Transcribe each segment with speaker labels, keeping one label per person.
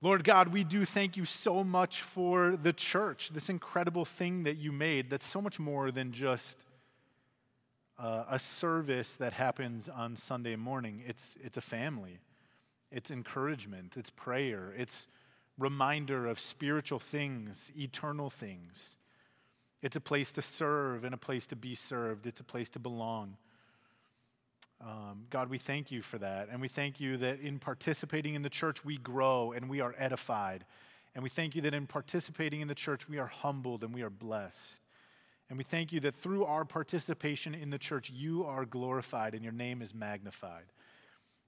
Speaker 1: Lord God, we do thank you so much for the church, this incredible thing that you made that's so much more than just uh, a service that happens on Sunday morning. It's, it's a family, it's encouragement, it's prayer, it's reminder of spiritual things, eternal things. It's a place to serve and a place to be served, it's a place to belong. Um, God, we thank you for that. And we thank you that in participating in the church, we grow and we are edified. And we thank you that in participating in the church, we are humbled and we are blessed. And we thank you that through our participation in the church, you are glorified and your name is magnified.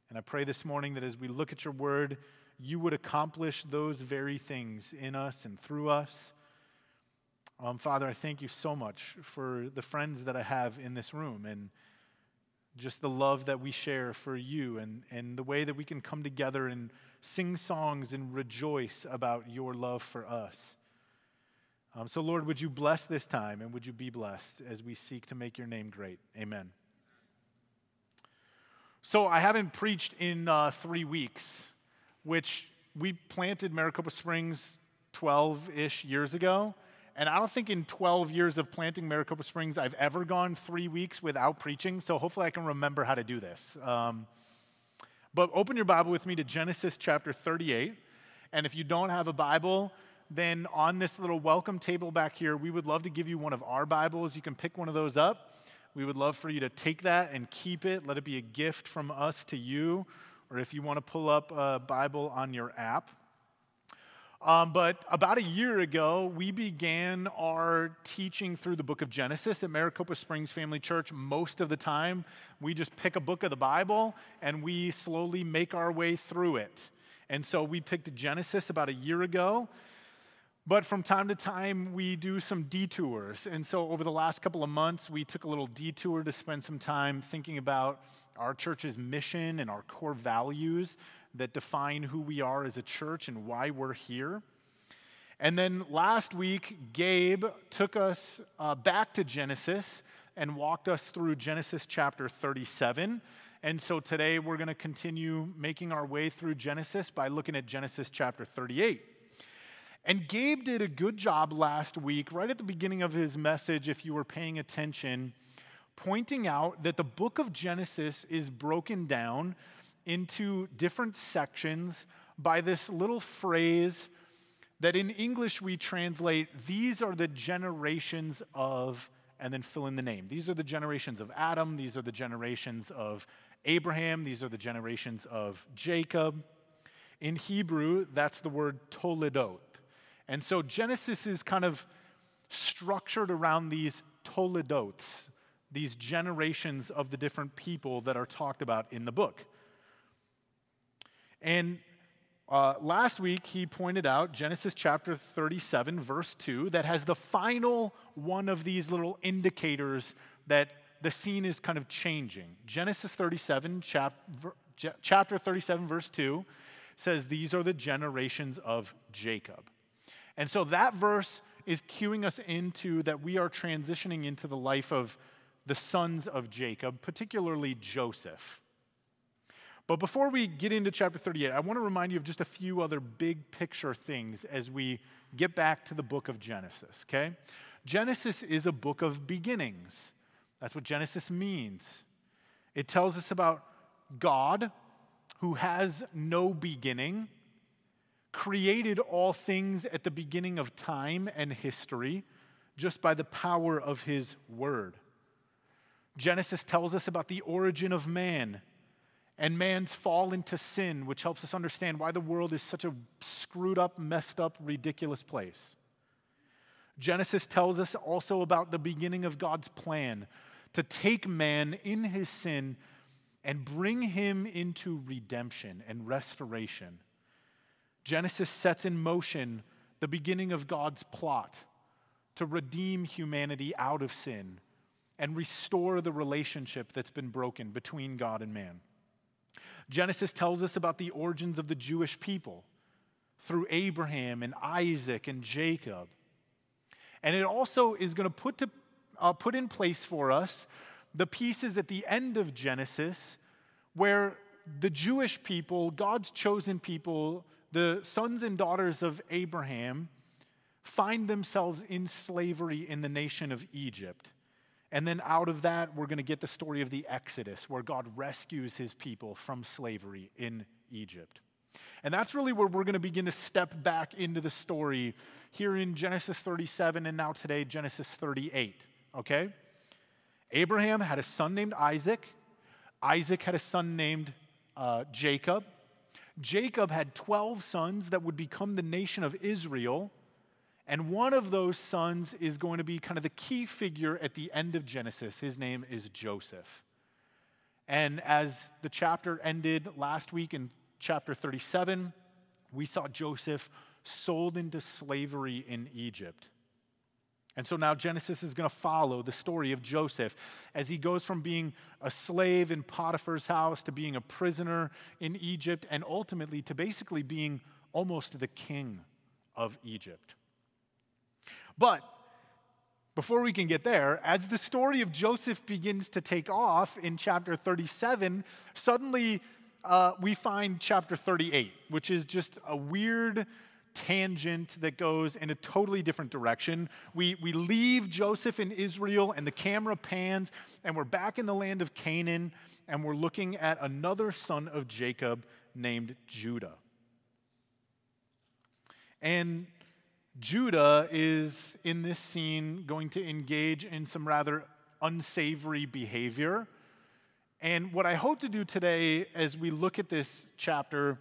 Speaker 1: And I pray this morning that as we look at your word, you would accomplish those very things in us and through us. Um, Father, I thank you so much for the friends that I have in this room and just the love that we share for you and, and the way that we can come together and sing songs and rejoice about your love for us. Um, so, Lord, would you bless this time and would you be blessed as we seek to make your name great? Amen. So, I haven't preached in uh, three weeks, which we planted Maricopa Springs 12 ish years ago. And I don't think in 12 years of planting Maricopa Springs, I've ever gone three weeks without preaching. So hopefully I can remember how to do this. Um, but open your Bible with me to Genesis chapter 38. And if you don't have a Bible, then on this little welcome table back here, we would love to give you one of our Bibles. You can pick one of those up. We would love for you to take that and keep it. Let it be a gift from us to you. Or if you want to pull up a Bible on your app, um, but about a year ago, we began our teaching through the book of Genesis at Maricopa Springs Family Church. Most of the time, we just pick a book of the Bible and we slowly make our way through it. And so we picked Genesis about a year ago. But from time to time, we do some detours. And so over the last couple of months, we took a little detour to spend some time thinking about our church's mission and our core values that define who we are as a church and why we're here. And then last week, Gabe took us uh, back to Genesis and walked us through Genesis chapter 37. And so today we're going to continue making our way through Genesis by looking at Genesis chapter 38. And Gabe did a good job last week, right at the beginning of his message, if you were paying attention, pointing out that the book of Genesis is broken down into different sections by this little phrase that in English we translate, these are the generations of, and then fill in the name. These are the generations of Adam, these are the generations of Abraham, these are the generations of Jacob. In Hebrew, that's the word toledot. And so Genesis is kind of structured around these toledots, these generations of the different people that are talked about in the book. And uh, last week, he pointed out Genesis chapter 37, verse 2, that has the final one of these little indicators that the scene is kind of changing. Genesis 37, chap, chapter 37, verse 2 says, These are the generations of Jacob. And so that verse is cueing us into that we are transitioning into the life of the sons of Jacob, particularly Joseph. But before we get into chapter 38, I want to remind you of just a few other big picture things as we get back to the book of Genesis, okay? Genesis is a book of beginnings. That's what Genesis means. It tells us about God, who has no beginning, created all things at the beginning of time and history just by the power of his word. Genesis tells us about the origin of man and man's fall into sin, which helps us understand why the world is such a screwed up, messed up, ridiculous place. Genesis tells us also about the beginning of God's plan to take man in his sin and bring him into redemption and restoration. Genesis sets in motion the beginning of God's plot to redeem humanity out of sin and restore the relationship that's been broken between God and man. Genesis tells us about the origins of the Jewish people through Abraham and Isaac and Jacob. And it also is going to put, to, uh, put in place for us the pieces at the end of Genesis where the Jewish people, God's chosen people, the sons and daughters of Abraham find themselves in slavery in the nation of Egypt. And then out of that, we're going to get the story of the Exodus, where God rescues his people from slavery in Egypt. And that's really where we're going to begin to step back into the story here in Genesis 37 and now today, Genesis 38. Okay? Abraham had a son named Isaac. Isaac had a son named uh, Jacob. Jacob had 12 sons that would become the nation of Israel. And one of those sons is going to be kind of the key figure at the end of Genesis. His name is Joseph. And as the chapter ended last week in chapter 37, we saw Joseph sold into slavery in Egypt. And so now Genesis is going to follow the story of Joseph as he goes from being a slave in Potiphar's house to being a prisoner in Egypt and ultimately to basically being almost the king of Egypt. But before we can get there, as the story of Joseph begins to take off in chapter 37, suddenly uh, we find chapter 38, which is just a weird tangent that goes in a totally different direction. We, we leave Joseph in Israel, and the camera pans, and we're back in the land of Canaan, and we're looking at another son of Jacob named Judah. And Judah is in this scene going to engage in some rather unsavory behavior. And what I hope to do today as we look at this chapter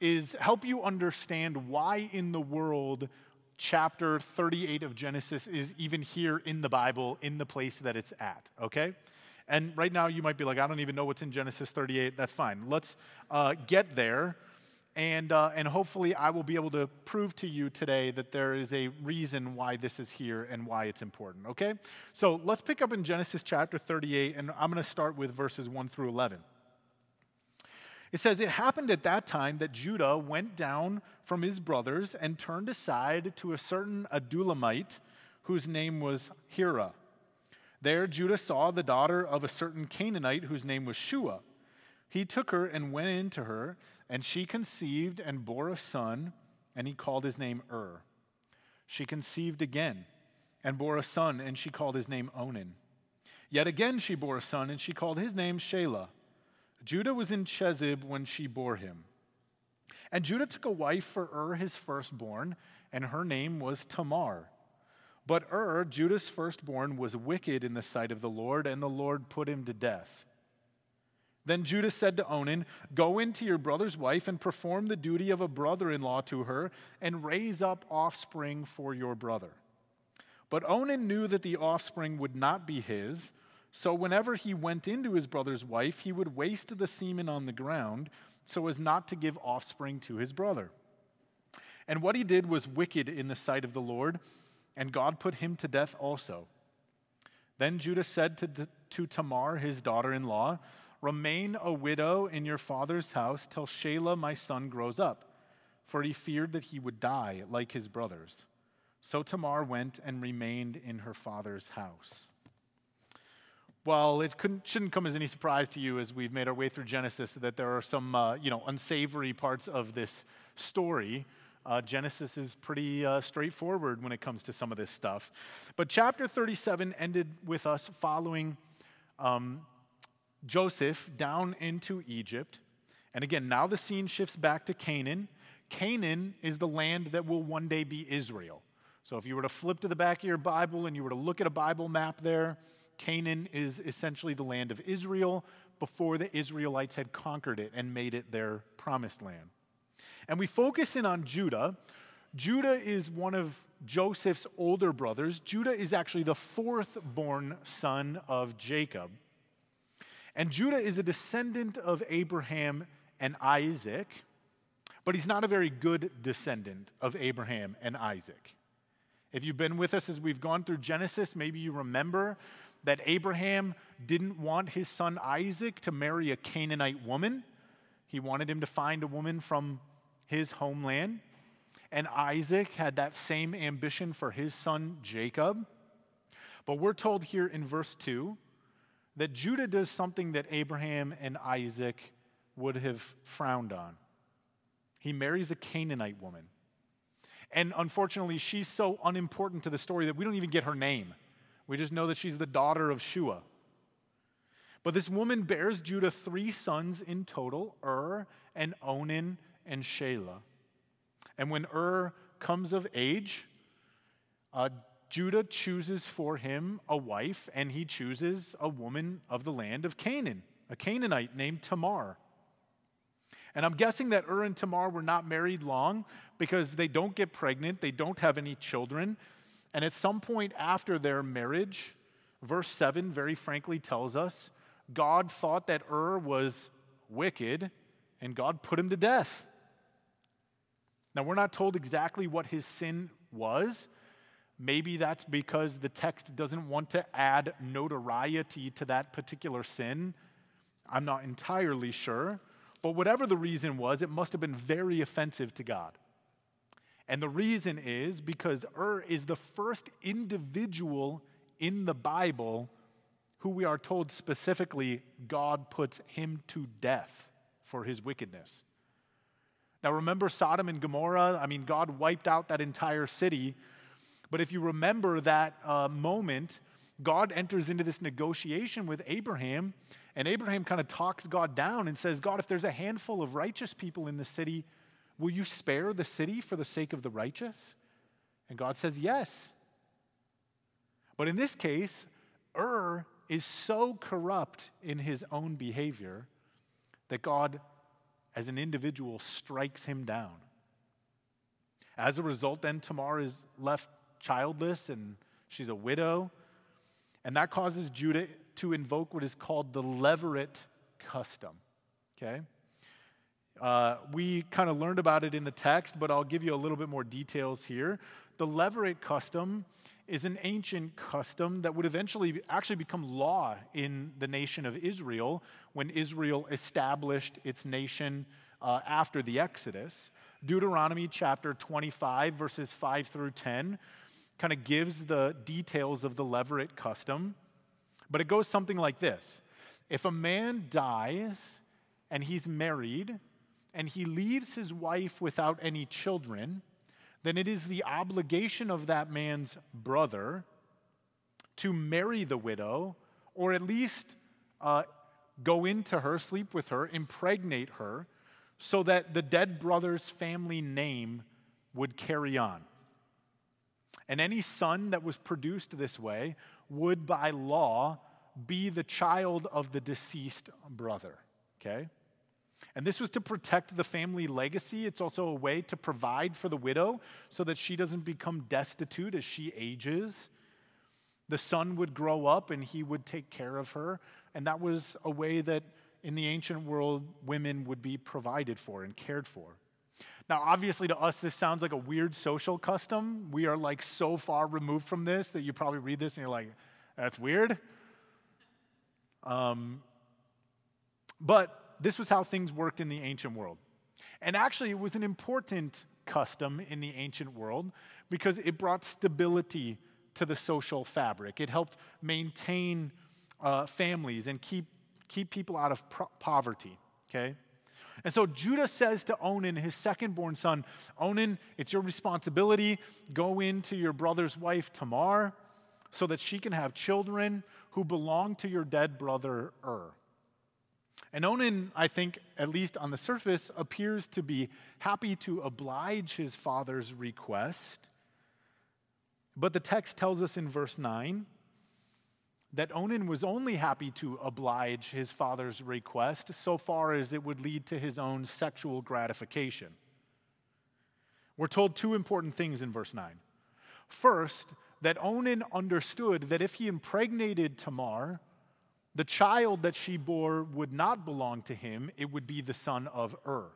Speaker 1: is help you understand why in the world chapter 38 of Genesis is even here in the Bible, in the place that it's at, okay? And right now you might be like, I don't even know what's in Genesis 38. That's fine. Let's uh, get there. And, uh, and hopefully, I will be able to prove to you today that there is a reason why this is here and why it's important, okay? So let's pick up in Genesis chapter 38, and I'm going to start with verses 1 through 11. It says, It happened at that time that Judah went down from his brothers and turned aside to a certain Adullamite whose name was Hira. There Judah saw the daughter of a certain Canaanite whose name was Shua. He took her and went in to her, and she conceived and bore a son, and he called his name Ur. She conceived again and bore a son, and she called his name Onan. Yet again she bore a son, and she called his name Shelah. Judah was in Chezib when she bore him. And Judah took a wife for Ur, his firstborn, and her name was Tamar. But Ur, Judah's firstborn, was wicked in the sight of the Lord, and the Lord put him to death. Then Judah said to Onan, Go into your brother's wife and perform the duty of a brother in law to her, and raise up offspring for your brother. But Onan knew that the offspring would not be his so whenever he went into his brother's wife, he would waste the semen on the ground so as not to give offspring to his brother. And what he did was wicked in the sight of the Lord, and God put him to death also. Then Judah said to, to Tamar, his daughter in law, Remain a widow in your father's house till Shelah, my son, grows up, for he feared that he would die like his brothers. So Tamar went and remained in her father's house. Well, it shouldn't come as any surprise to you as we've made our way through Genesis that there are some, uh, you know, unsavory parts of this story. Uh, Genesis is pretty uh, straightforward when it comes to some of this stuff. But chapter 37 ended with us following um, Joseph down into Egypt. And again, now the scene shifts back to Canaan. Canaan is the land that will one day be Israel. So if you were to flip to the back of your Bible and you were to look at a Bible map there, Canaan is essentially the land of Israel before the Israelites had conquered it and made it their promised land. And we focus in on Judah. Judah is one of Joseph's older brothers. Judah is actually the fourth born son of Jacob. And Judah is a descendant of Abraham and Isaac, but he's not a very good descendant of Abraham and Isaac. If you've been with us as we've gone through Genesis, maybe you remember that Abraham didn't want his son Isaac to marry a Canaanite woman. He wanted him to find a woman from his homeland. And Isaac had that same ambition for his son Jacob. But we're told here in verse 2 that Judah does something that Abraham and Isaac would have frowned on. he marries a Canaanite woman. And unfortunately, she's so unimportant to the story that we don't even get her name. We just know that she's the daughter of Shua. But this woman bears Judah three sons in total Ur and Onan and Shelah. And when Ur comes of age, uh, Judah chooses for him a wife, and he chooses a woman of the land of Canaan, a Canaanite named Tamar. And I'm guessing that Ur and Tamar were not married long because they don't get pregnant, they don't have any children. And at some point after their marriage, verse 7 very frankly tells us God thought that Ur was wicked, and God put him to death. Now, we're not told exactly what his sin was. Maybe that's because the text doesn't want to add notoriety to that particular sin. I'm not entirely sure. But whatever the reason was, it must have been very offensive to God. And the reason is because Ur is the first individual in the Bible who we are told specifically God puts him to death for his wickedness. Now, remember Sodom and Gomorrah? I mean, God wiped out that entire city. But if you remember that uh, moment, God enters into this negotiation with Abraham, and Abraham kind of talks God down and says, God, if there's a handful of righteous people in the city, will you spare the city for the sake of the righteous? And God says, Yes. But in this case, Ur is so corrupt in his own behavior that God, as an individual, strikes him down. As a result, then Tamar is left childless and she's a widow. And that causes Judah to invoke what is called the levirate custom. Okay? Uh, we kind of learned about it in the text, but I'll give you a little bit more details here. The levirate custom is an ancient custom that would eventually actually become law in the nation of Israel when Israel established its nation uh, after the Exodus. Deuteronomy chapter 25, verses 5 through 10, kind of gives the details of the levirate custom, but it goes something like this If a man dies and he's married and he leaves his wife without any children, then it is the obligation of that man's brother to marry the widow, or at least uh, go into her, sleep with her, impregnate her, so that the dead brother's family name would carry on. And any son that was produced this way would, by law, be the child of the deceased brother. Okay? And this was to protect the family legacy. It's also a way to provide for the widow so that she doesn't become destitute as she ages. The son would grow up and he would take care of her. And that was a way that in the ancient world, women would be provided for and cared for. Now, obviously, to us, this sounds like a weird social custom. We are like so far removed from this that you probably read this and you're like, that's weird. Um, but this was how things worked in the ancient world. And actually, it was an important custom in the ancient world because it brought stability to the social fabric. It helped maintain uh, families and keep, keep people out of pro- poverty, okay? And so Judah says to Onan, his second born son, Onan, it's your responsibility. Go into your brother's wife, Tamar, so that she can have children who belong to your dead brother Ur. And Onan, I think, at least on the surface, appears to be happy to oblige his father's request. But the text tells us in verse 9 that Onan was only happy to oblige his father's request so far as it would lead to his own sexual gratification. We're told two important things in verse 9. First, that Onan understood that if he impregnated Tamar, the child that she bore would not belong to him, it would be the son of Ur.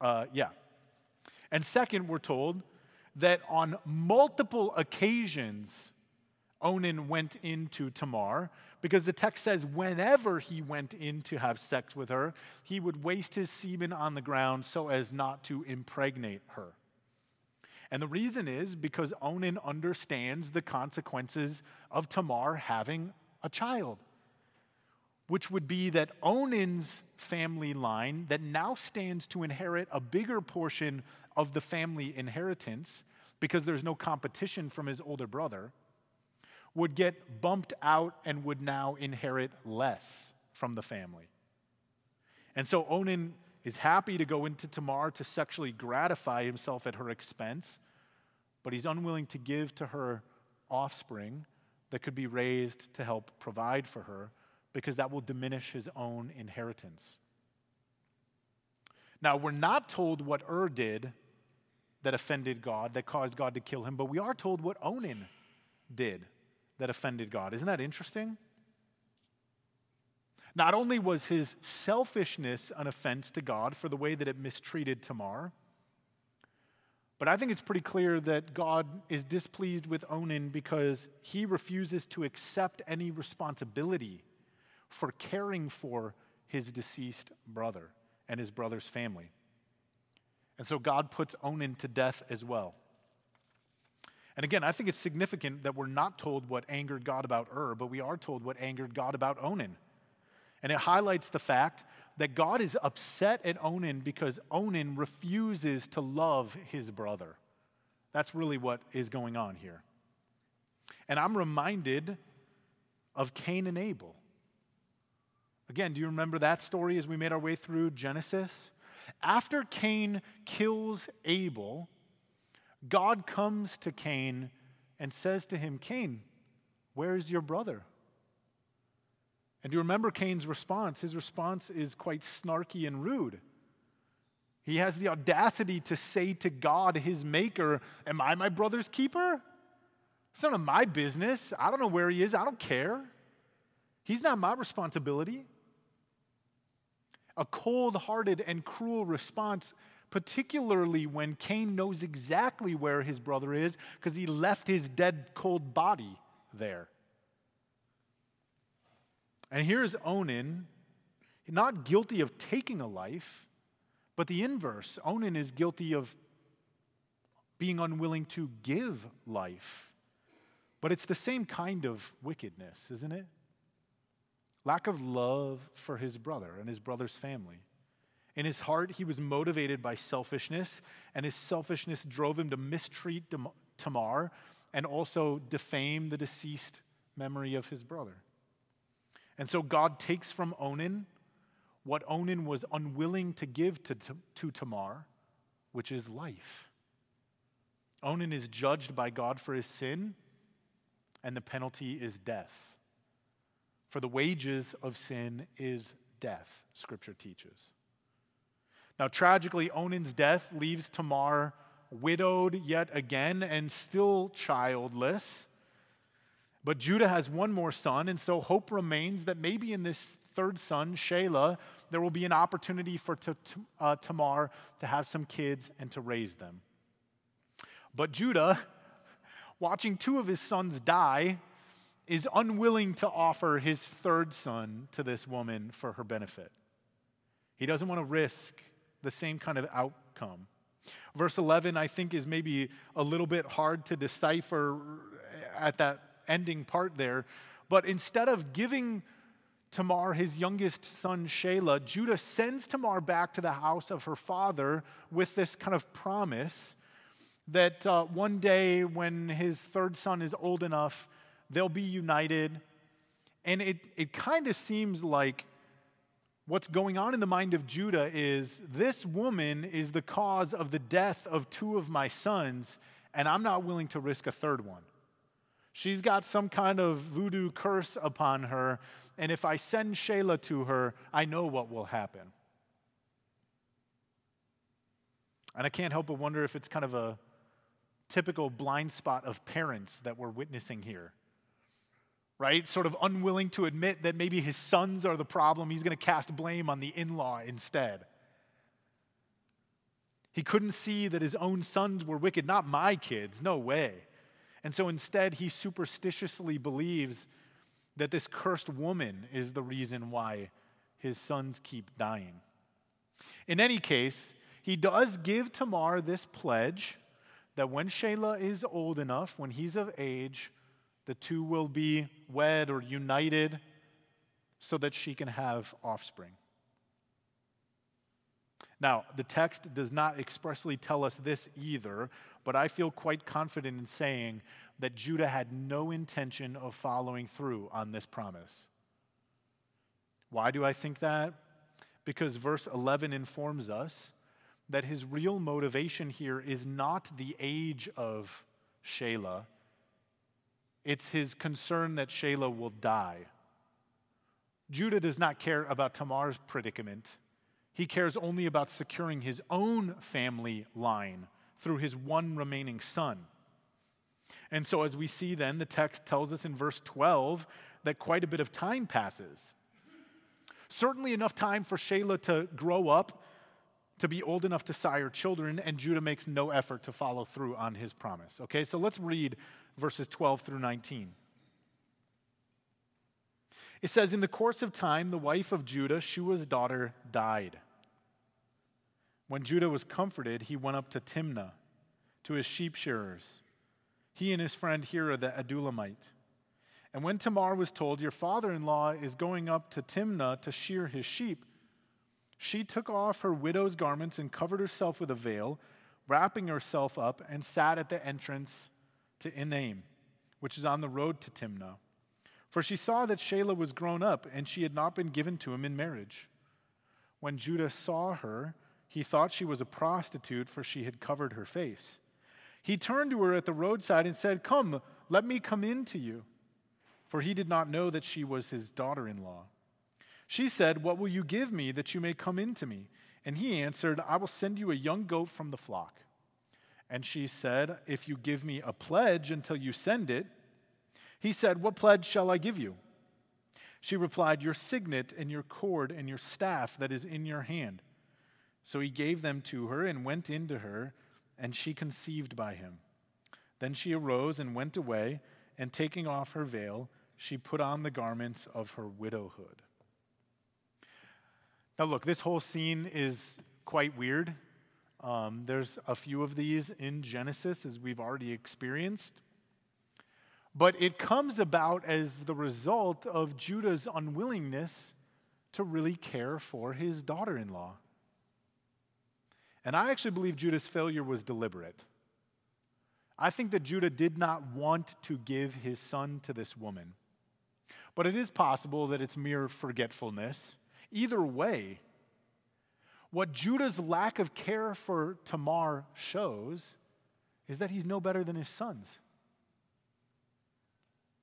Speaker 1: Uh, yeah. And second, we're told that on multiple occasions, Onan went into Tamar because the text says whenever he went in to have sex with her, he would waste his semen on the ground so as not to impregnate her. And the reason is because Onan understands the consequences of Tamar having a child. which would be that Onan's family line, that now stands to inherit a bigger portion of the family inheritance because there's no competition from his older brother, would get bumped out and would now inherit less from the family. And so Onan is happy to go into Tamar to sexually gratify himself at her expense, but he's unwilling to give to her offspring that could be raised to help provide for her because that will diminish his own inheritance. Now, we're not told what Ur did that offended God, that caused God to kill him, but we are told what Onan did that offended God. Isn't that interesting? Not only was his selfishness an offense to God for the way that it mistreated Tamar, but I think it's pretty clear that God is displeased with Onan because he refuses to accept any responsibility for caring for his deceased brother and his brother's family. And so God puts Onan to death as well. And again, I think it's significant that we're not told what angered God about Ur, but we are told what angered God about Onan. And it highlights the fact that God is upset at Onan because Onan refuses to love his brother. That's really what is going on here. And I'm reminded of Cain and Abel. Again, do you remember that story as we made our way through Genesis? After Cain kills Abel, God comes to Cain and says to him, Cain, where's your brother? And do you remember Cain's response? His response is quite snarky and rude. He has the audacity to say to God, his maker, Am I my brother's keeper? It's none of my business. I don't know where he is. I don't care. He's not my responsibility. A cold hearted and cruel response, particularly when Cain knows exactly where his brother is because he left his dead, cold body there. And here's Onan, not guilty of taking a life, but the inverse. Onan is guilty of being unwilling to give life. But it's the same kind of wickedness, isn't it? Lack of love for his brother and his brother's family. In his heart, he was motivated by selfishness, and his selfishness drove him to mistreat Tamar and also defame the deceased memory of his brother. And so God takes from Onan what Onan was unwilling to give to, to, Tamar, which is life. Onan is judged by God for his sin, and the penalty is death. For the wages of sin is death, Scripture teaches. Now, tragically, Onan's death leaves Tamar widowed yet again and still childless. But Judah has one more son, and so hope remains that maybe in this third son, Shelah, there will be an opportunity for t- t- uh, Tamar to have some kids and to raise them. But Judah, watching two of his sons die, is unwilling to offer his third son to this woman for her benefit. He doesn't want to risk the same kind of outcome. Verse 11, I think, is maybe a little bit hard to decipher at that ending part there. But instead of giving Tamar his youngest son Shelah, Judah sends Tamar back to the house of her father with this kind of promise that uh, one day when his third son is old enough, they'll be united. And it, it kind of seems like what's going on in the mind of Judah is this woman is the cause of the death of two of my sons, and I'm not willing to risk a third one. She's got some kind of voodoo curse upon her, and if I send Shelah to her, I know what will happen. And I can't help but wonder if it's kind of a typical blind spot of parents that we're witnessing here. Right? Sort of unwilling to admit that maybe his sons are the problem. He's going to cast blame on the in law instead. He couldn't see that his own sons were wicked. Not my kids, no way. And so instead, he superstitiously believes that this cursed woman is the reason why his sons keep dying. In any case, he does give Tamar this pledge that when Shelah is old enough, when he's of age, the two will be wed or united so that she can have offspring. Now, the text does not expressly tell us this either, but I feel quite confident in saying that Judah had no intention of following through on this promise. Why do I think that? Because verse 11 informs us that his real motivation here is not the age of Shelah, it's his concern that Shelah will die. Judah does not care about Tamar's predicament. He cares only about securing his own family line through his one remaining son. And so, as we see then, the text tells us in verse 12 that quite a bit of time passes. Certainly enough time for Shelah to grow up, to be old enough to sire children, and Judah makes no effort to follow through on his promise. Okay, so let's read verses 12 through 19. It says, In the course of time, the wife of Judah, Shua's daughter, died. When Judah was comforted, he went up to Timnah, to his sheep shearers, he and his friend Hira the Adullamite. And when Tamar was told, Your father in law is going up to Timnah to shear his sheep, she took off her widow's garments and covered herself with a veil, wrapping herself up, and sat at the entrance to Enaim, which is on the road to Timnah. For she saw that Shelah was grown up, and she had not been given to him in marriage. When Judah saw her, he thought she was a prostitute, for she had covered her face. He turned to her at the roadside and said, Come, let me come in to you. For he did not know that she was his daughter in law. She said, What will you give me that you may come in to me? And he answered, I will send you a young goat from the flock. And she said, If you give me a pledge until you send it, he said, What pledge shall I give you? She replied, Your signet and your cord and your staff that is in your hand. So he gave them to her and went in to her, and she conceived by him. Then she arose and went away, and taking off her veil, she put on the garments of her widowhood. Now, look, this whole scene is quite weird. Um, there's a few of these in Genesis, as we've already experienced. But it comes about as the result of Judah's unwillingness to really care for his daughter in law. And I actually believe Judah's failure was deliberate. I think that Judah did not want to give his son to this woman. But it is possible that it's mere forgetfulness. Either way, what Judah's lack of care for Tamar shows is that he's no better than his sons.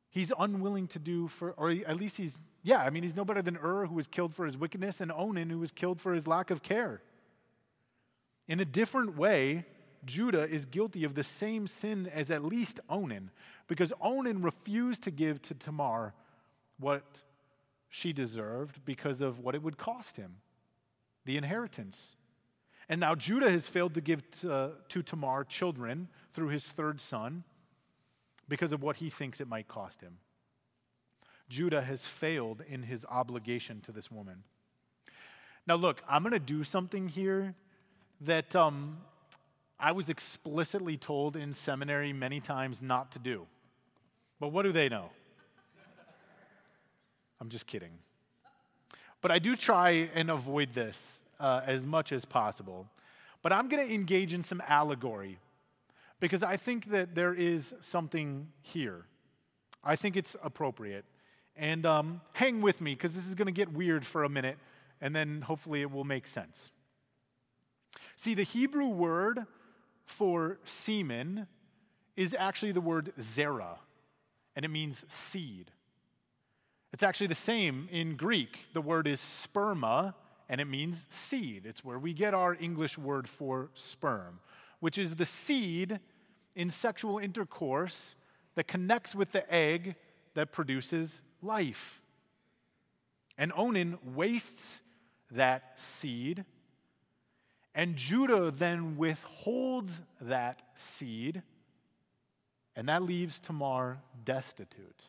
Speaker 1: He's unwilling to do for, or at least he's, yeah, I mean, he's no better than Ur, who was killed for his wickedness, and Onan, who was killed for his lack of care. In a different way, Judah is guilty of the same sin as at least Onan, because Onan refused to give to Tamar what she deserved because of what it would cost him the inheritance. And now Judah has failed to give to, to Tamar children through his third son because of what he thinks it might cost him. Judah has failed in his obligation to this woman. Now, look, I'm going to do something here that um, I was explicitly told in seminary many times not to do. But what do they know? I'm just kidding. But I do try and avoid this uh, as much as possible. But I'm going to engage in some allegory because I think that there is something here. I think it's appropriate. And um, hang with me because this is going to get weird for a minute and then hopefully it will make sense. See, the Hebrew word for semen is actually the word zera, and it means seed. It's actually the same in Greek. The word is sperma, and it means seed. It's where we get our English word for sperm, which is the seed in sexual intercourse that connects with the egg that produces life. And Onan wastes that seed and Judah then withholds that seed, and that leaves Tamar destitute,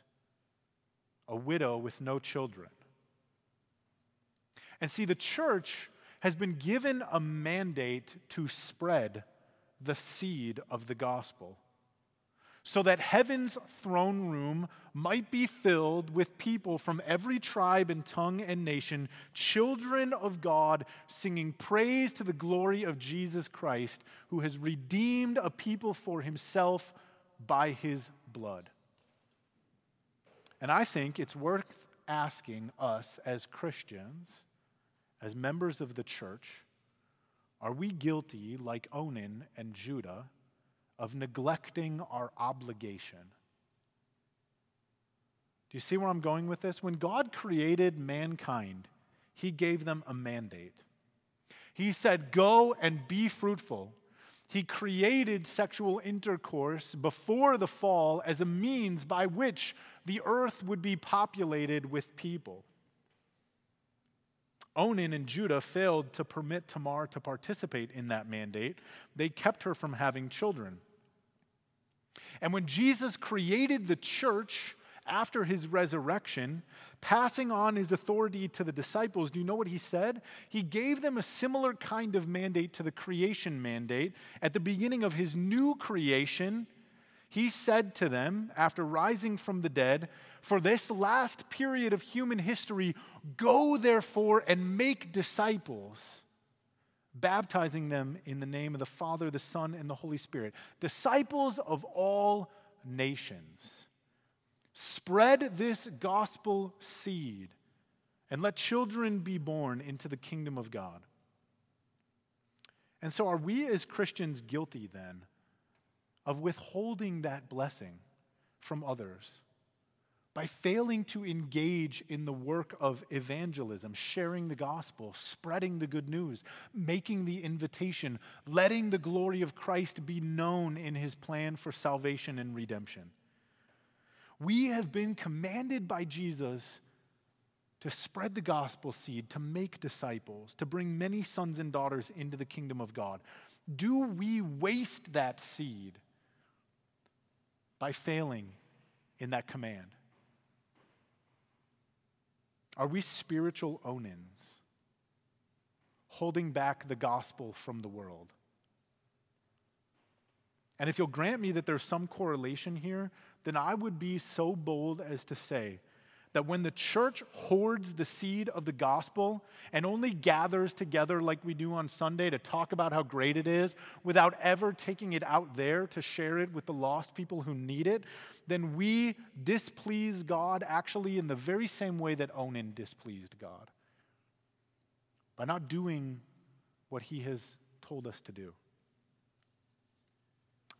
Speaker 1: a widow with no children. And see, the church has been given a mandate to spread the seed of the gospel. so that heaven's throne room might be filled with people from every tribe and tongue and nation, children of God, singing praise to the glory of Jesus Christ, who has redeemed a people for himself by his blood. And I think it's worth asking us as Christians, as members of the church, are we guilty, like Onan and Judah? of neglecting our obligation. Do you see where I'm going with this? When God created mankind, He gave them a mandate. He said, Go and be fruitful. He created sexual intercourse before the fall as a means by which the earth would be populated with people. Onan and Judah failed to permit Tamar to participate in that mandate. They kept her from having children. And when Jesus created the church after his resurrection, passing on his authority to the disciples, do you know what he said? He gave them a similar kind of mandate to the creation mandate. At the beginning of his new creation, he said to them, after rising from the dead, For this last period of human history, go therefore and make disciples baptizing them in the name of the Father, the Son, and the Holy Spirit, disciples of all nations. Spread this gospel seed and let children be born into the kingdom of God. And so, are we as Christians guilty then of withholding that blessing from others? by failing to engage in the work of evangelism, sharing the gospel, spreading the good news, making the invitation, letting the glory of Christ be known in his plan for salvation and redemption. We have been commanded by Jesus to spread the gospel seed, to make disciples, to bring many sons and daughters into the kingdom of God. Do we waste that seed by failing in that command? Are we spiritual Onans, holding back the gospel from the world? And if you'll grant me that there's some correlation here, then I would be so bold as to say that when the church hoards the seed of the gospel and only gathers together like we do on Sunday to talk about how great it is without ever taking it out there to share it with the lost people who need it, then we displease God actually in the very same way that Onan displeased God by not doing what he has told us to do.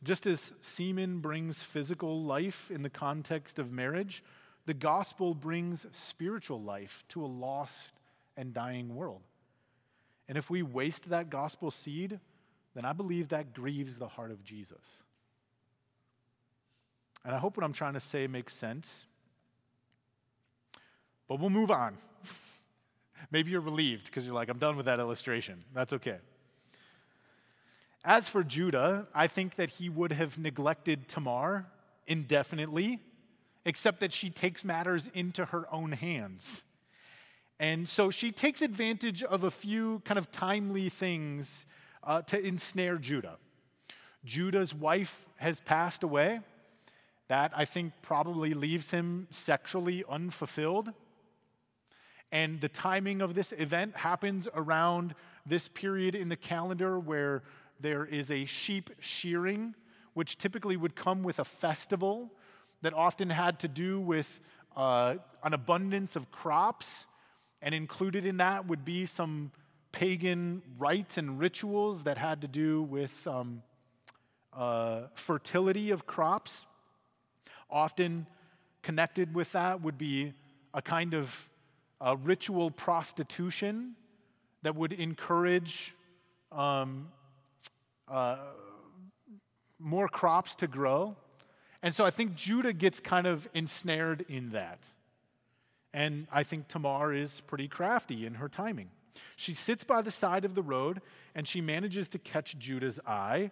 Speaker 1: Just as semen brings physical life in the context of marriage, the gospel brings spiritual life to a lost and dying world. And if we waste that gospel seed, then I believe that grieves the heart of Jesus. And I hope what I'm trying to say makes sense. But we'll move on. Maybe you're relieved because you're like, I'm done with that illustration. That's okay. As for Judah, I think that he would have neglected Tamar indefinitely except that she takes matters into her own hands. And so she takes advantage of a few kind of timely things uh, to ensnare Judah. Judah's wife has passed away. That, I think, probably leaves him sexually unfulfilled. And the timing of this event happens around this period in the calendar where there is a sheep shearing, which typically would come with a festival that often had to do with uh, an abundance of crops, and included in that would be some pagan rites and rituals that had to do with um, uh, fertility of crops. Often connected with that would be a kind of uh, ritual prostitution that would encourage um, uh, more crops to grow. And so I think Judah gets kind of ensnared in that. And I think Tamar is pretty crafty in her timing. She sits by the side of the road and she manages to catch Judah's eye.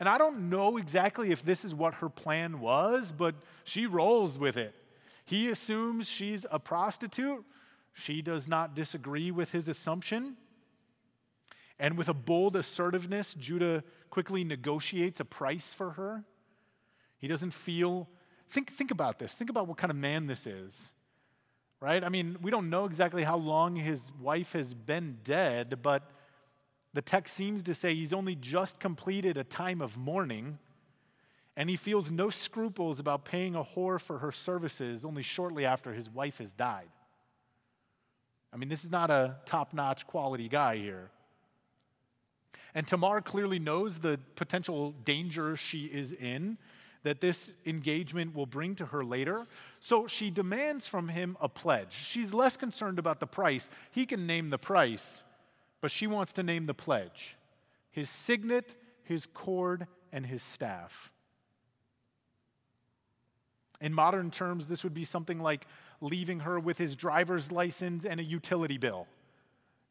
Speaker 1: And I don't know exactly if this is what her plan was, but she rolls with it. He assumes she's a prostitute. She does not disagree with his assumption. And with a bold assertiveness, Judah quickly negotiates a price for her. He doesn't feel, think, think about this. Think about what kind of man this is, right? I mean, we don't know exactly how long his wife has been dead, but the text seems to say he's only just completed a time of mourning, and he feels no scruples about paying a whore for her services only shortly after his wife has died. I mean, this is not a top notch quality guy here. And Tamar clearly knows the potential danger she is in that this engagement will bring to her later. So she demands from him a pledge. She's less concerned about the price. He can name the price, but she wants to name the pledge his signet, his cord, and his staff. In modern terms, this would be something like leaving her with his driver's license and a utility bill.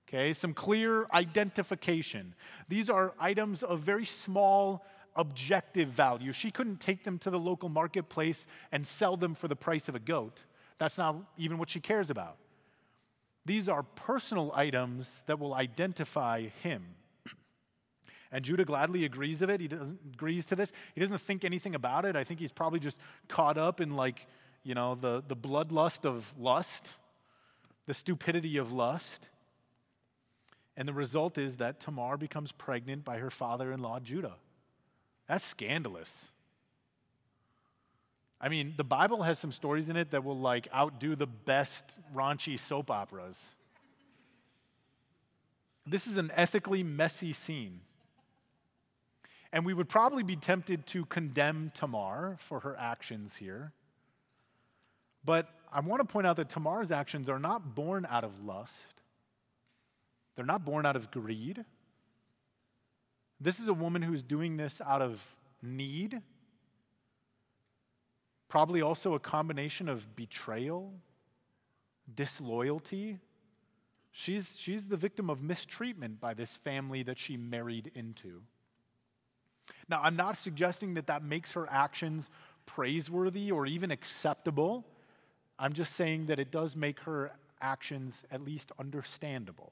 Speaker 1: Okay, some clear identification. These are items of very small objective value. She couldn't take them to the local marketplace and sell them for the price of a goat. That's not even what she cares about. These are personal items that will identify him. And Judah gladly agrees of it. He agrees to this. He doesn't think anything about it. I think he's probably just caught up in like, you know, the, the bloodlust of lust, the stupidity of lust. And the result is that Tamar becomes pregnant by her father in law, Judah. That's scandalous. I mean, the Bible has some stories in it that will like outdo the best raunchy soap operas. This is an ethically messy scene. And we would probably be tempted to condemn Tamar for her actions here. But I want to point out that Tamar's actions are not born out of lust, they're not born out of greed. This is a woman who's doing this out of need, probably also a combination of betrayal, disloyalty. She's, she's the victim of mistreatment by this family that she married into. Now, I'm not suggesting that that makes her actions praiseworthy or even acceptable. I'm just saying that it does make her actions at least understandable.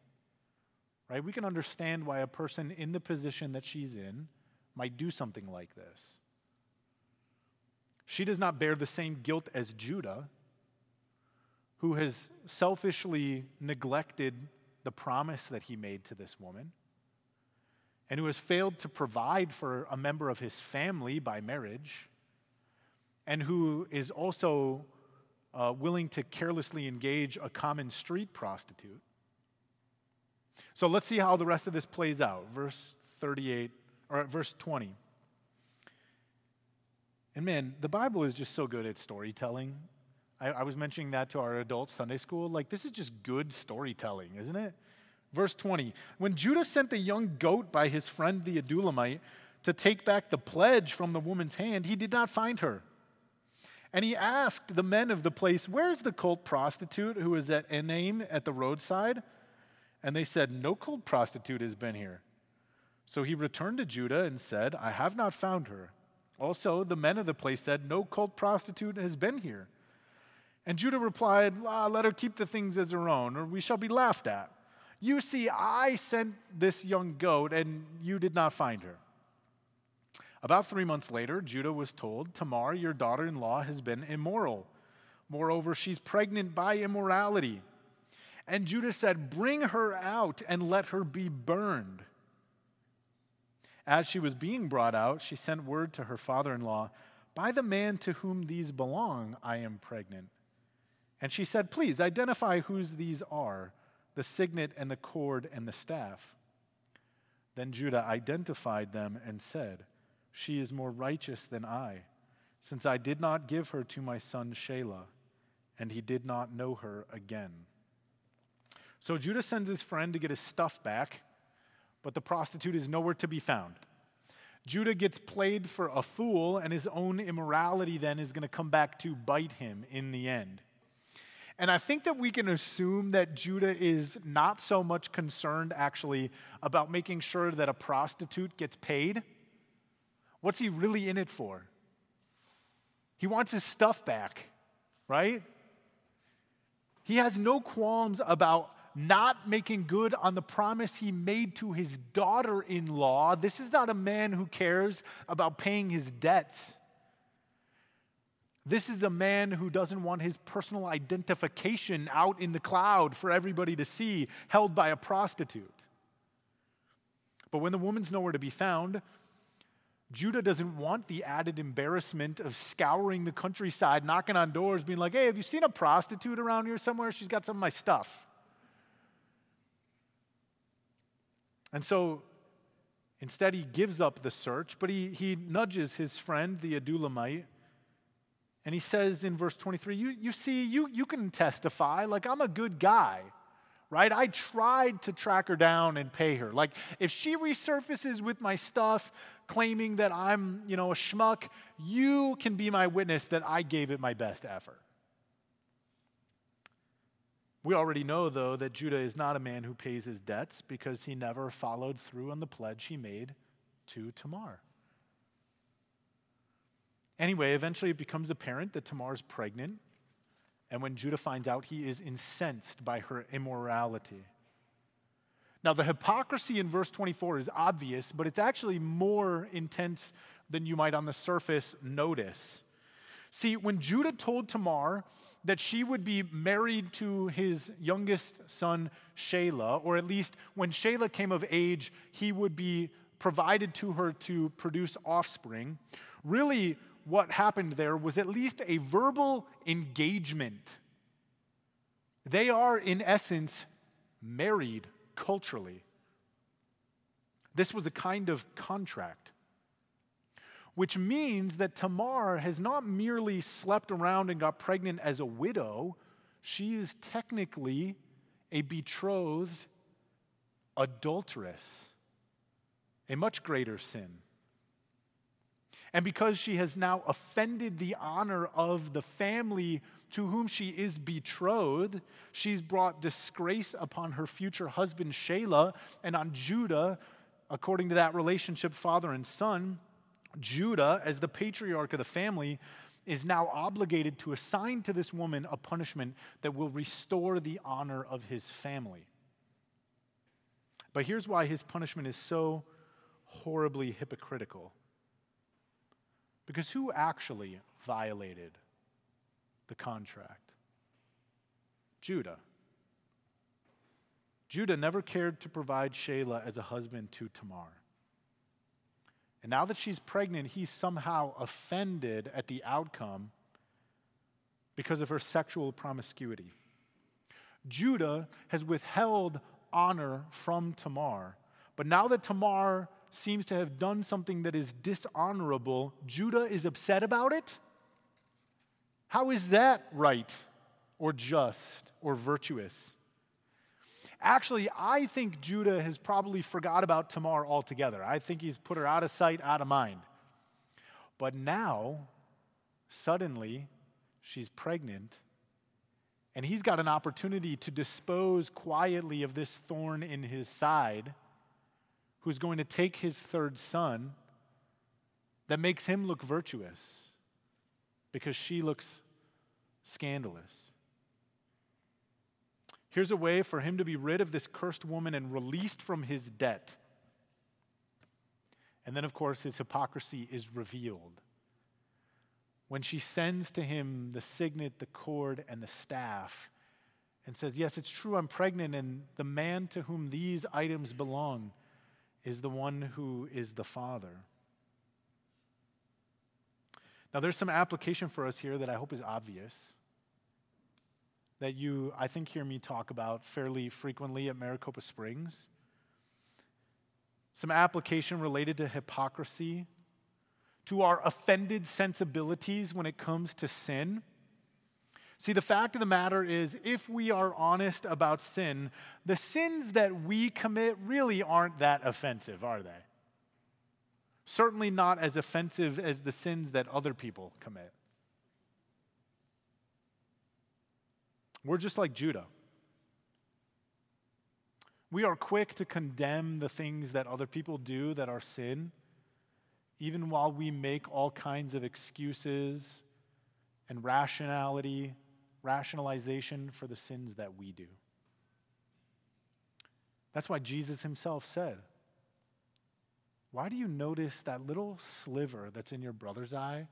Speaker 1: Right? We can understand why a person in the position that she's in might do something like this. She does not bear the same guilt as Judah, who has selfishly neglected the promise that he made to this woman and who has failed to provide for a member of his family by marriage, and who is also uh, willing to carelessly engage a common street prostitute. So let's see how the rest of this plays out. Verse 38, or verse 20. And man, the Bible is just so good at storytelling. I, I was mentioning that to our adult Sunday school. Like, this is just good storytelling, isn't it? Verse 20 When Judah sent the young goat by his friend the Adullamite to take back the pledge from the woman's hand, he did not find her. And he asked the men of the place, Where's the cult prostitute who is at Enaim at the roadside? And they said, No cult prostitute has been here. So he returned to Judah and said, I have not found her. Also, the men of the place said, No cult prostitute has been here. And Judah replied, ah, Let her keep the things as her own, or we shall be laughed at. You see, I sent this young goat, and you did not find her. About three months later, Judah was told, Tamar, your daughter in law, has been immoral. Moreover, she's pregnant by immorality. And Judah said, Bring her out and let her be burned. As she was being brought out, she sent word to her father in law, By the man to whom these belong, I am pregnant. And she said, Please identify whose these are the signet and the cord and the staff. Then Judah identified them and said, She is more righteous than I, since I did not give her to my son Shelah, and he did not know her again. So Judah sends his friend to get his stuff back, but the prostitute is nowhere to be found. Judah gets played for a fool, and his own immorality then is going to come back to bite him in the end. And I think that we can assume that Judah is not so much concerned actually about making sure that a prostitute gets paid. What's he really in it for? He wants his stuff back, right? He has no qualms about not making good on the promise he made to his daughter in law. This is not a man who cares about paying his debts. This is a man who doesn't want his personal identification out in the cloud for everybody to see, held by a prostitute. But when the woman's nowhere to be found, Judah doesn't want the added embarrassment of scouring the countryside, knocking on doors, being like, hey, have you seen a prostitute around here somewhere? She's got some of my stuff. And so instead, he gives up the search, but he, he nudges his friend, the Adullamite, and he says in verse 23, you, you see, you, you can testify, like, I'm a good guy right? I tried to track her down and pay her. Like, if she resurfaces with my stuff claiming that I'm, you know, a schmuck, you can be my witness that I gave it my best effort. We already know, though, that Judah is not a man who pays his debts because he never followed through on the pledge he made to Tamar. Anyway, eventually it becomes apparent that Tamar is pregnant and when Judah finds out, he is incensed by her immorality. Now, the hypocrisy in verse 24 is obvious, but it's actually more intense than you might on the surface notice. See, when Judah told Tamar that she would be married to his youngest son, Shelah, or at least when Shelah came of age, he would be provided to her to produce offspring, really what happened there was at least a verbal engagement. They are, in essence, married culturally. This was a kind of contract, which means that Tamar has not merely slept around and got pregnant as a widow, she is technically a betrothed adulteress, a much greater sin. And because she has now offended the honor of the family to whom she is betrothed, she's brought disgrace upon her future husband Shelah and on Judah, according to that relationship, father and son. Judah, as the patriarch of the family, is now obligated to assign to this woman a punishment that will restore the honor of his family. But here's why his punishment is so horribly hypocritical. Because who actually violated the contract? Judah. Judah never cared to provide Shelah as a husband to Tamar. And now that she's pregnant, he's somehow offended at the outcome because of her sexual promiscuity. Judah has withheld honor from Tamar. But now that Tamar seems to have done something that is dishonorable, Judah is upset about it? How is that right or just or virtuous? Actually, I think Judah has probably forgot about Tamar altogether. I think he's put her out of sight, out of mind. But now, suddenly, she's pregnant, and he's got an opportunity to dispose quietly of this thorn in his side who's going to take his third son that makes him look virtuous because she looks scandalous. Here's a way for him to be rid of this cursed woman and released from his debt. And then, of course, his hypocrisy is revealed. When she sends to him the signet, the cord, and the staff, and says, Yes, it's true, I'm pregnant, and the man to whom these items belong is the one who is the Father. Now, there's some application for us here that I hope is obvious, that you, I think, hear me talk about fairly frequently at Maricopa Springs. Some application related to hypocrisy, to our offended sensibilities when it comes to sin. See, the fact of the matter is, if we are honest about sin, the sins that we commit really aren't that offensive, are they? Certainly not as offensive as the sins that other people commit. We're just like Judah. We are quick to condemn the things that other people do that are sin, even while we make all kinds of excuses and rationality rationalization for the sins that we do. That's why Jesus himself said, Why do you notice that little sliver that's in your brother's eye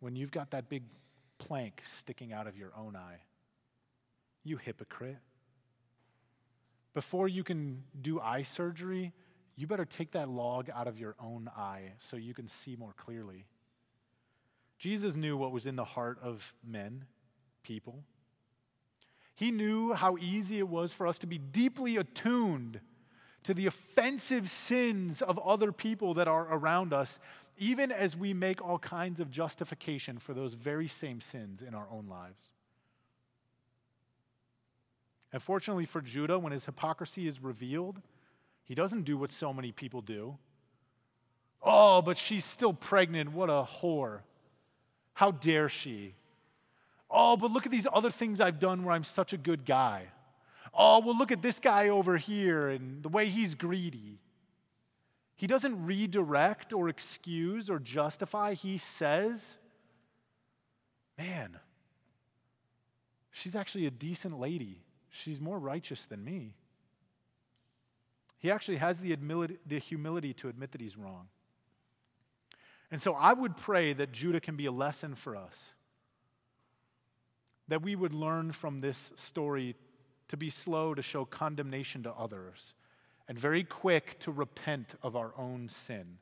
Speaker 1: when you've got that big plank sticking out of your own eye. You hypocrite. Before you can do eye surgery, you better take that log out of your own eye so you can see more clearly. Jesus knew what was in the heart of men, people. He knew how easy it was for us to be deeply attuned to the offensive sins of other people that are around us, even as we make all kinds of justification for those very same sins in our own lives. And fortunately for Judah, when his hypocrisy is revealed, he doesn't do what so many people do. Oh, but she's still pregnant. What a whore. How dare she? Oh, but look at these other things I've done where I'm such a good guy. Oh, well, look at this guy over here and the way he's greedy. He doesn't redirect or excuse or justify. He says, Man, she's actually a decent lady. She's more righteous than me. He actually has the, humility, the humility to admit that he's wrong. And so I would pray that Judah can be a lesson for us that we would learn from this story to be slow to show condemnation to others and very quick to repent of our own sin.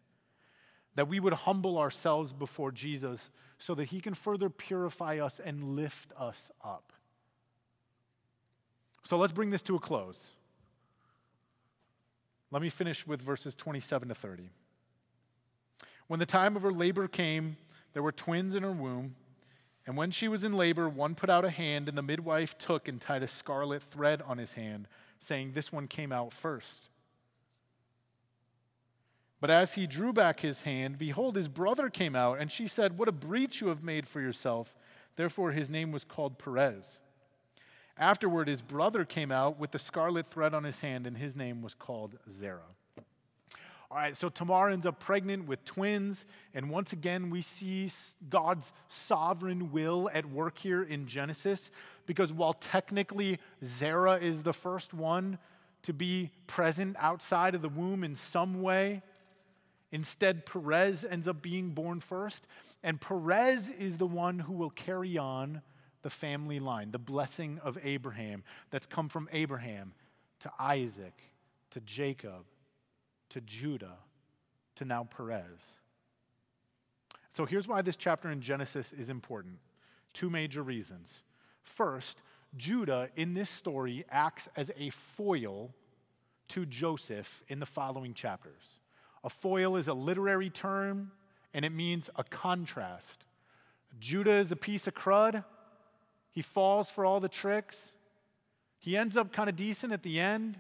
Speaker 1: That we would humble ourselves before Jesus so that he can further purify us and lift us up. So let's bring this to a close. Let me finish with verses 27 to 30. When the time of her labor came, there were twins in her womb. And when she was in labor, one put out a hand, and the midwife took and tied a scarlet thread on his hand, saying, This one came out first. But as he drew back his hand, behold, his brother came out, and she said, What a breach you have made for yourself. Therefore, his name was called Perez. Afterward, his brother came out with the scarlet thread on his hand, and his name was called Zerah. All right, so Tamar ends up pregnant with twins, and once again we see God's sovereign will at work here in Genesis, because while technically Zerah is the first one to be present outside of the womb in some way, instead Perez ends up being born first, and Perez is the one who will carry on the family line, the blessing of Abraham that's come from Abraham to Isaac to Jacob to Judah to now Perez. So here's why this chapter in Genesis is important two major reasons. First, Judah in this story acts as a foil to Joseph in the following chapters. A foil is a literary term and it means a contrast. Judah is a piece of crud. He falls for all the tricks. He ends up kind of decent at the end,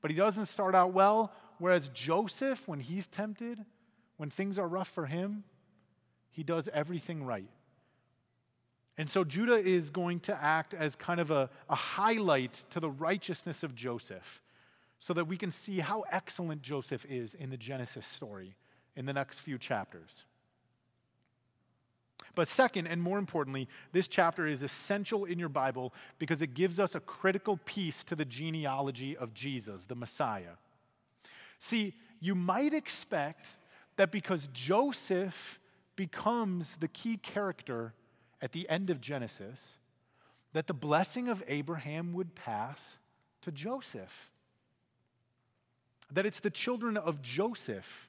Speaker 1: but he doesn't start out well. Whereas Joseph, when he's tempted, when things are rough for him, he does everything right. And so Judah is going to act as kind of a, a highlight to the righteousness of Joseph so that we can see how excellent Joseph is in the Genesis story in the next few chapters. But second, and more importantly, this chapter is essential in your Bible because it gives us a critical piece to the genealogy of Jesus, the Messiah. See, you might expect that because Joseph becomes the key character at the end of Genesis, that the blessing of Abraham would pass to Joseph. That it's the children of Joseph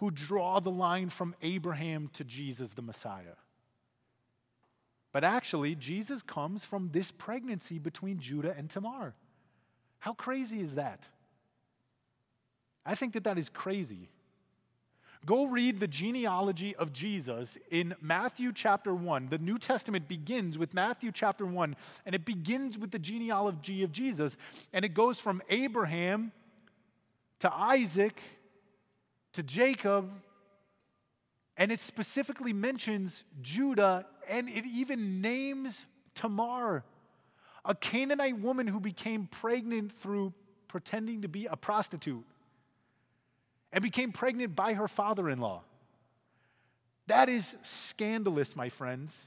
Speaker 1: who draw the line from Abraham to Jesus, the Messiah. But actually, Jesus comes from this pregnancy between Judah and Tamar. How crazy is that? I think that that is crazy. Go read the genealogy of Jesus in Matthew chapter 1. The New Testament begins with Matthew chapter 1, and it begins with the genealogy of Jesus. And it goes from Abraham to Isaac to Jacob, and it specifically mentions Judah, and it even names Tamar, a Canaanite woman who became pregnant through pretending to be a prostitute and became pregnant by her father in law. That is scandalous, my friends.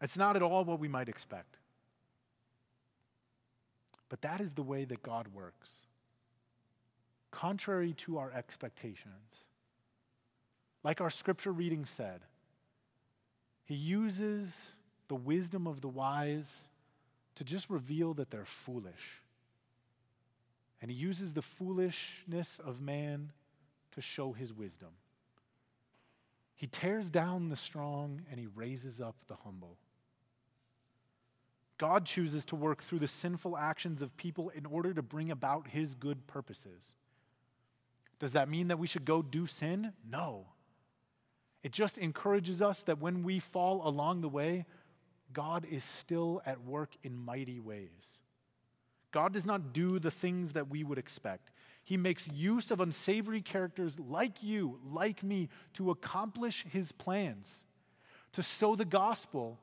Speaker 1: It's not at all what we might expect. But that is the way that God works, contrary to our expectations. Like our scripture reading said, He uses the wisdom of the wise to just reveal that they're foolish. And he uses the foolishness of man to show his wisdom. He tears down the strong and he raises up the humble. God chooses to work through the sinful actions of people in order to bring about his good purposes. Does that mean that we should go do sin? No. It just encourages us that when we fall along the way, God is still at work in mighty ways. God does not do the things that we would expect. He makes use of unsavory characters like you, like me, to accomplish his plans, to sow the gospel,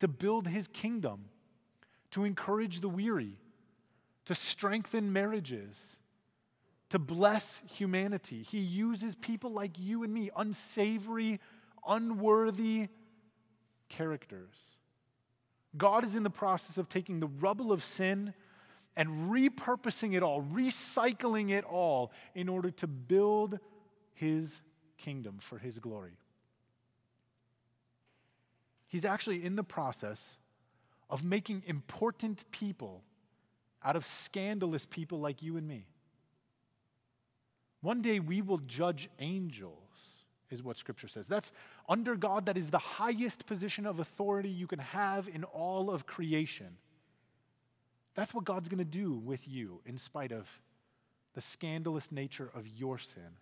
Speaker 1: to build his kingdom, to encourage the weary, to strengthen marriages, to bless humanity. He uses people like you and me, unsavory, unworthy characters. God is in the process of taking the rubble of sin and repurposing it all, recycling it all in order to build his kingdom for his glory. He's actually in the process of making important people out of scandalous people like you and me. One day we will judge angels, is what Scripture says. That's under God, that is the highest position of authority you can have in all of creation. That's what God's going to do with you in spite of the scandalous nature of your sin.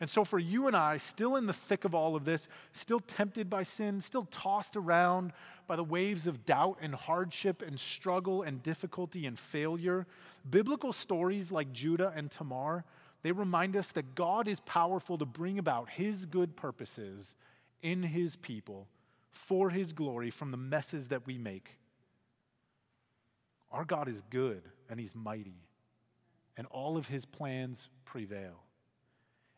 Speaker 1: And so, for you and I, still in the thick of all of this, still tempted by sin, still tossed around by the waves of doubt and hardship and struggle and difficulty and failure, biblical stories like Judah and Tamar, they remind us that God is powerful to bring about his good purposes in his people for his glory from the messes that we make. Our God is good and he's mighty, and all of his plans prevail.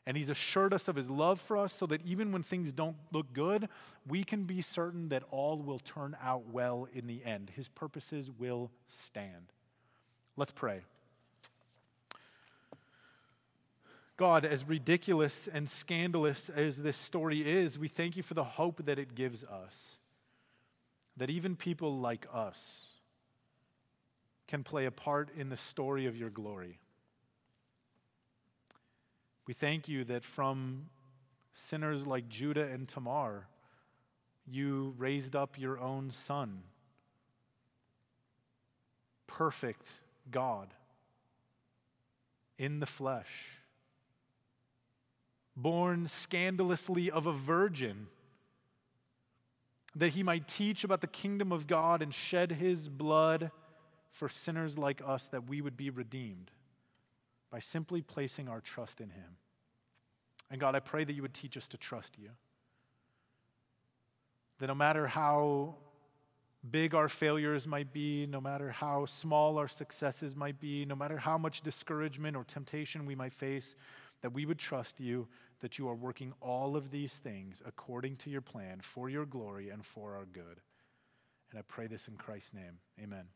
Speaker 1: And he's assured us of his love for us so that even when things don't look good, we can be certain that all will turn out well in the end. His purposes will stand. Let's pray. God, as ridiculous and scandalous as this story is, we thank you for the hope that it gives us. That even people like us can play a part in the story of your glory. We thank you that from sinners like Judah and Tamar, you raised up your own son, perfect God, in the flesh, born scandalously of a virgin, that he might teach about the kingdom of God and shed his blood for sinners like us that we would be redeemed by simply placing our trust in Him. And God, I pray that you would teach us to trust you. That no matter how big our failures might be, no matter how small our successes might be, no matter how much discouragement or temptation we might face, that we would trust you that you are working all of these things according to your plan for your glory and for our good. And I pray this in Christ's name. Amen.